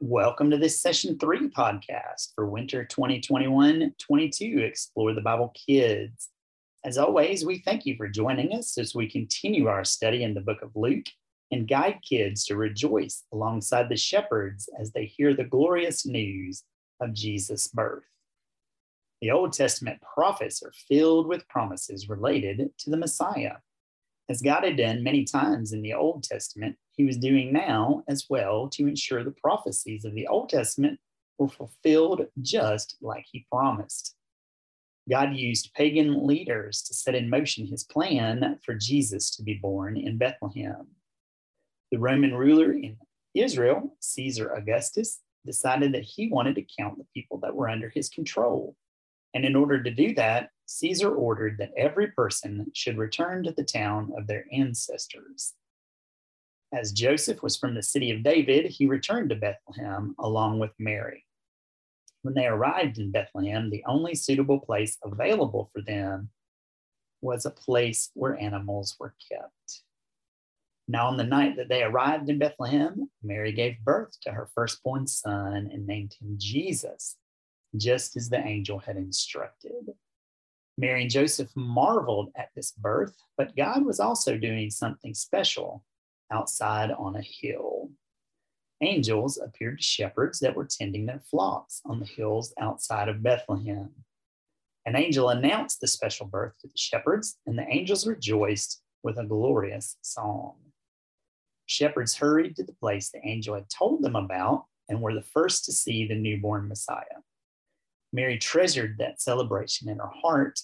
Welcome to this session three podcast for winter 2021 22 Explore the Bible Kids. As always, we thank you for joining us as we continue our study in the book of Luke and guide kids to rejoice alongside the shepherds as they hear the glorious news of Jesus' birth. The Old Testament prophets are filled with promises related to the Messiah. As God had done many times in the Old Testament, he was doing now as well to ensure the prophecies of the Old Testament were fulfilled just like he promised. God used pagan leaders to set in motion his plan for Jesus to be born in Bethlehem. The Roman ruler in Israel, Caesar Augustus, decided that he wanted to count the people that were under his control. And in order to do that, Caesar ordered that every person should return to the town of their ancestors. As Joseph was from the city of David, he returned to Bethlehem along with Mary. When they arrived in Bethlehem, the only suitable place available for them was a place where animals were kept. Now, on the night that they arrived in Bethlehem, Mary gave birth to her firstborn son and named him Jesus, just as the angel had instructed. Mary and Joseph marveled at this birth, but God was also doing something special outside on a hill. Angels appeared to shepherds that were tending their flocks on the hills outside of Bethlehem. An angel announced the special birth to the shepherds, and the angels rejoiced with a glorious song. Shepherds hurried to the place the angel had told them about and were the first to see the newborn Messiah. Mary treasured that celebration in her heart,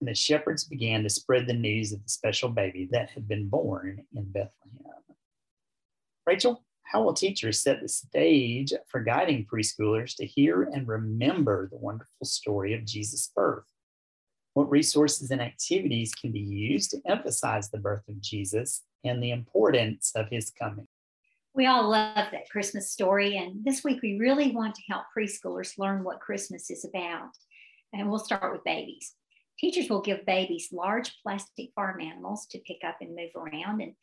and the shepherds began to spread the news of the special baby that had been born in Bethlehem. Rachel, how will teachers set the stage for guiding preschoolers to hear and remember the wonderful story of Jesus' birth? What resources and activities can be used to emphasize the birth of Jesus and the importance of his coming? We all love that Christmas story. And this week, we really want to help preschoolers learn what Christmas is about. And we'll start with babies. Teachers will give babies large plastic farm animals to pick up and move around. And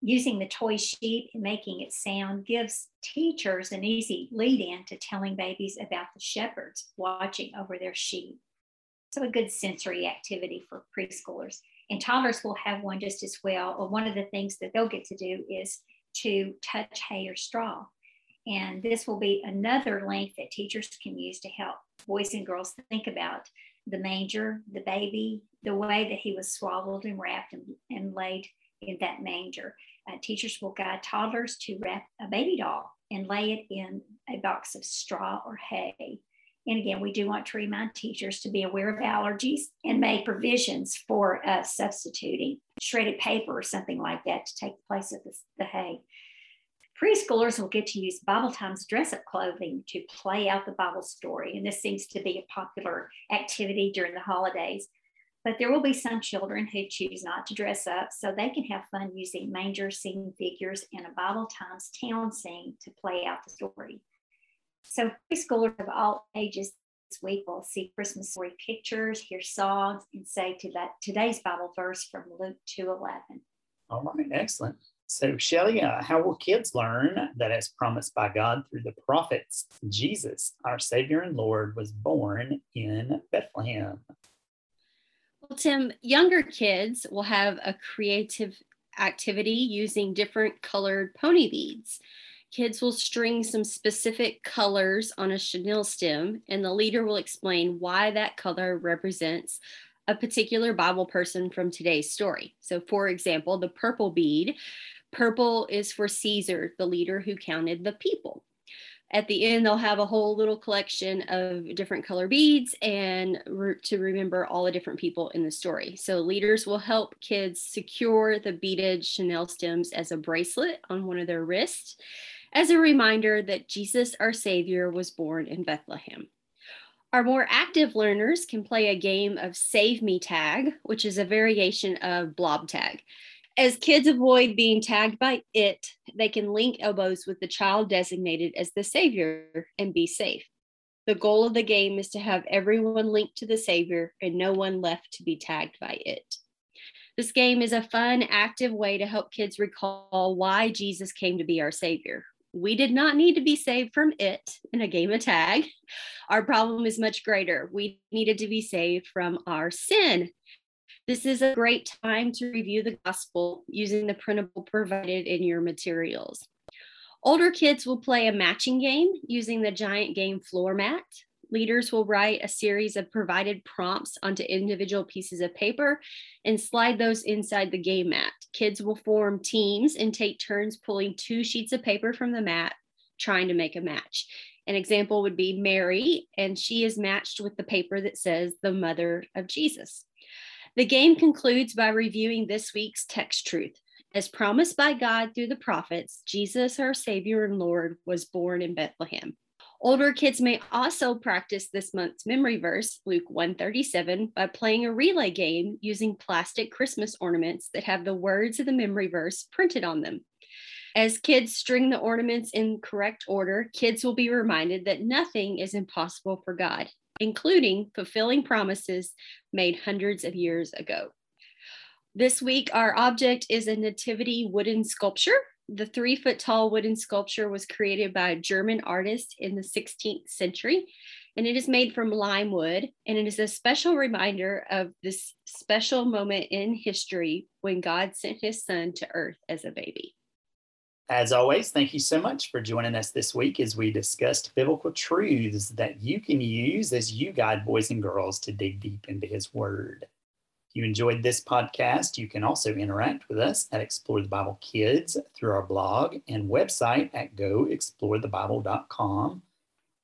using the toy sheep and making it sound gives teachers an easy lead in to telling babies about the shepherds watching over their sheep. So, a good sensory activity for preschoolers. And toddlers will have one just as well. Or one of the things that they'll get to do is to touch hay or straw. And this will be another link that teachers can use to help boys and girls think about the manger, the baby, the way that he was swaddled and wrapped and, and laid in that manger. Uh, teachers will guide toddlers to wrap a baby doll and lay it in a box of straw or hay. And again, we do want to remind teachers to be aware of allergies and make provisions for uh, substituting shredded paper or something like that to take the place of the, the hay. Preschoolers will get to use Bible Times dress up clothing to play out the Bible story. And this seems to be a popular activity during the holidays. But there will be some children who choose not to dress up, so they can have fun using manger scene figures and a Bible Times town scene to play out the story. So preschoolers of all ages week we'll see Christmas story pictures, hear songs, and say to that today's Bible verse from Luke 2:11. All right, excellent. So, Shelly, uh, how will kids learn that as promised by God through the prophets, Jesus, our Savior and Lord, was born in Bethlehem? Well, Tim, younger kids will have a creative activity using different colored pony beads. Kids will string some specific colors on a chenille stem, and the leader will explain why that color represents a particular Bible person from today's story. So, for example, the purple bead, purple is for Caesar, the leader who counted the people. At the end, they'll have a whole little collection of different color beads and re- to remember all the different people in the story. So, leaders will help kids secure the beaded chenille stems as a bracelet on one of their wrists as a reminder that Jesus, our Savior, was born in Bethlehem. Our more active learners can play a game of Save Me Tag, which is a variation of Blob Tag. As kids avoid being tagged by it, they can link elbows with the child designated as the Savior and be safe. The goal of the game is to have everyone linked to the Savior and no one left to be tagged by it. This game is a fun, active way to help kids recall why Jesus came to be our Savior We did not need to be saved from it in a game of tag. Our problem is much greater. We needed to be saved from our sin. This is a great time to review the gospel using the printable provided in your materials. Older kids will play a matching game using the giant game floor mat. Leaders will write a series of provided prompts onto individual pieces of paper and slide those inside the game mat. Kids will form teams and take turns pulling two sheets of paper from the mat, trying to make a match. An example would be Mary, and she is matched with the paper that says the mother of Jesus. The game concludes by reviewing this week's text truth. As promised by God through the prophets, Jesus, our Savior and Lord, was born in Bethlehem. Older kids may also practice this month's memory verse, Luke 137, by playing a relay game using plastic Christmas ornaments that have the words of the memory verse printed on them. As kids string the ornaments in correct order, kids will be reminded that nothing is impossible for God, including fulfilling promises made hundreds of years ago. This week, our object is a nativity wooden sculpture the three foot tall wooden sculpture was created by a German artist in the 16th century, and it is made from lime wood. And it is a special reminder of this special moment in history when God sent his son to earth as a baby. As always, thank you so much for joining us this week as we discussed biblical truths that you can use as you guide boys and girls to dig deep into his word. You enjoyed this podcast, you can also interact with us at Explore the Bible Kids through our blog and website at goexplorethebible.com.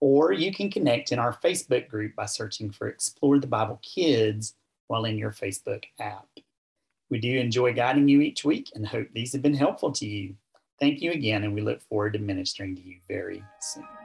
Or you can connect in our Facebook group by searching for Explore the Bible Kids while in your Facebook app. We do enjoy guiding you each week and hope these have been helpful to you. Thank you again, and we look forward to ministering to you very soon.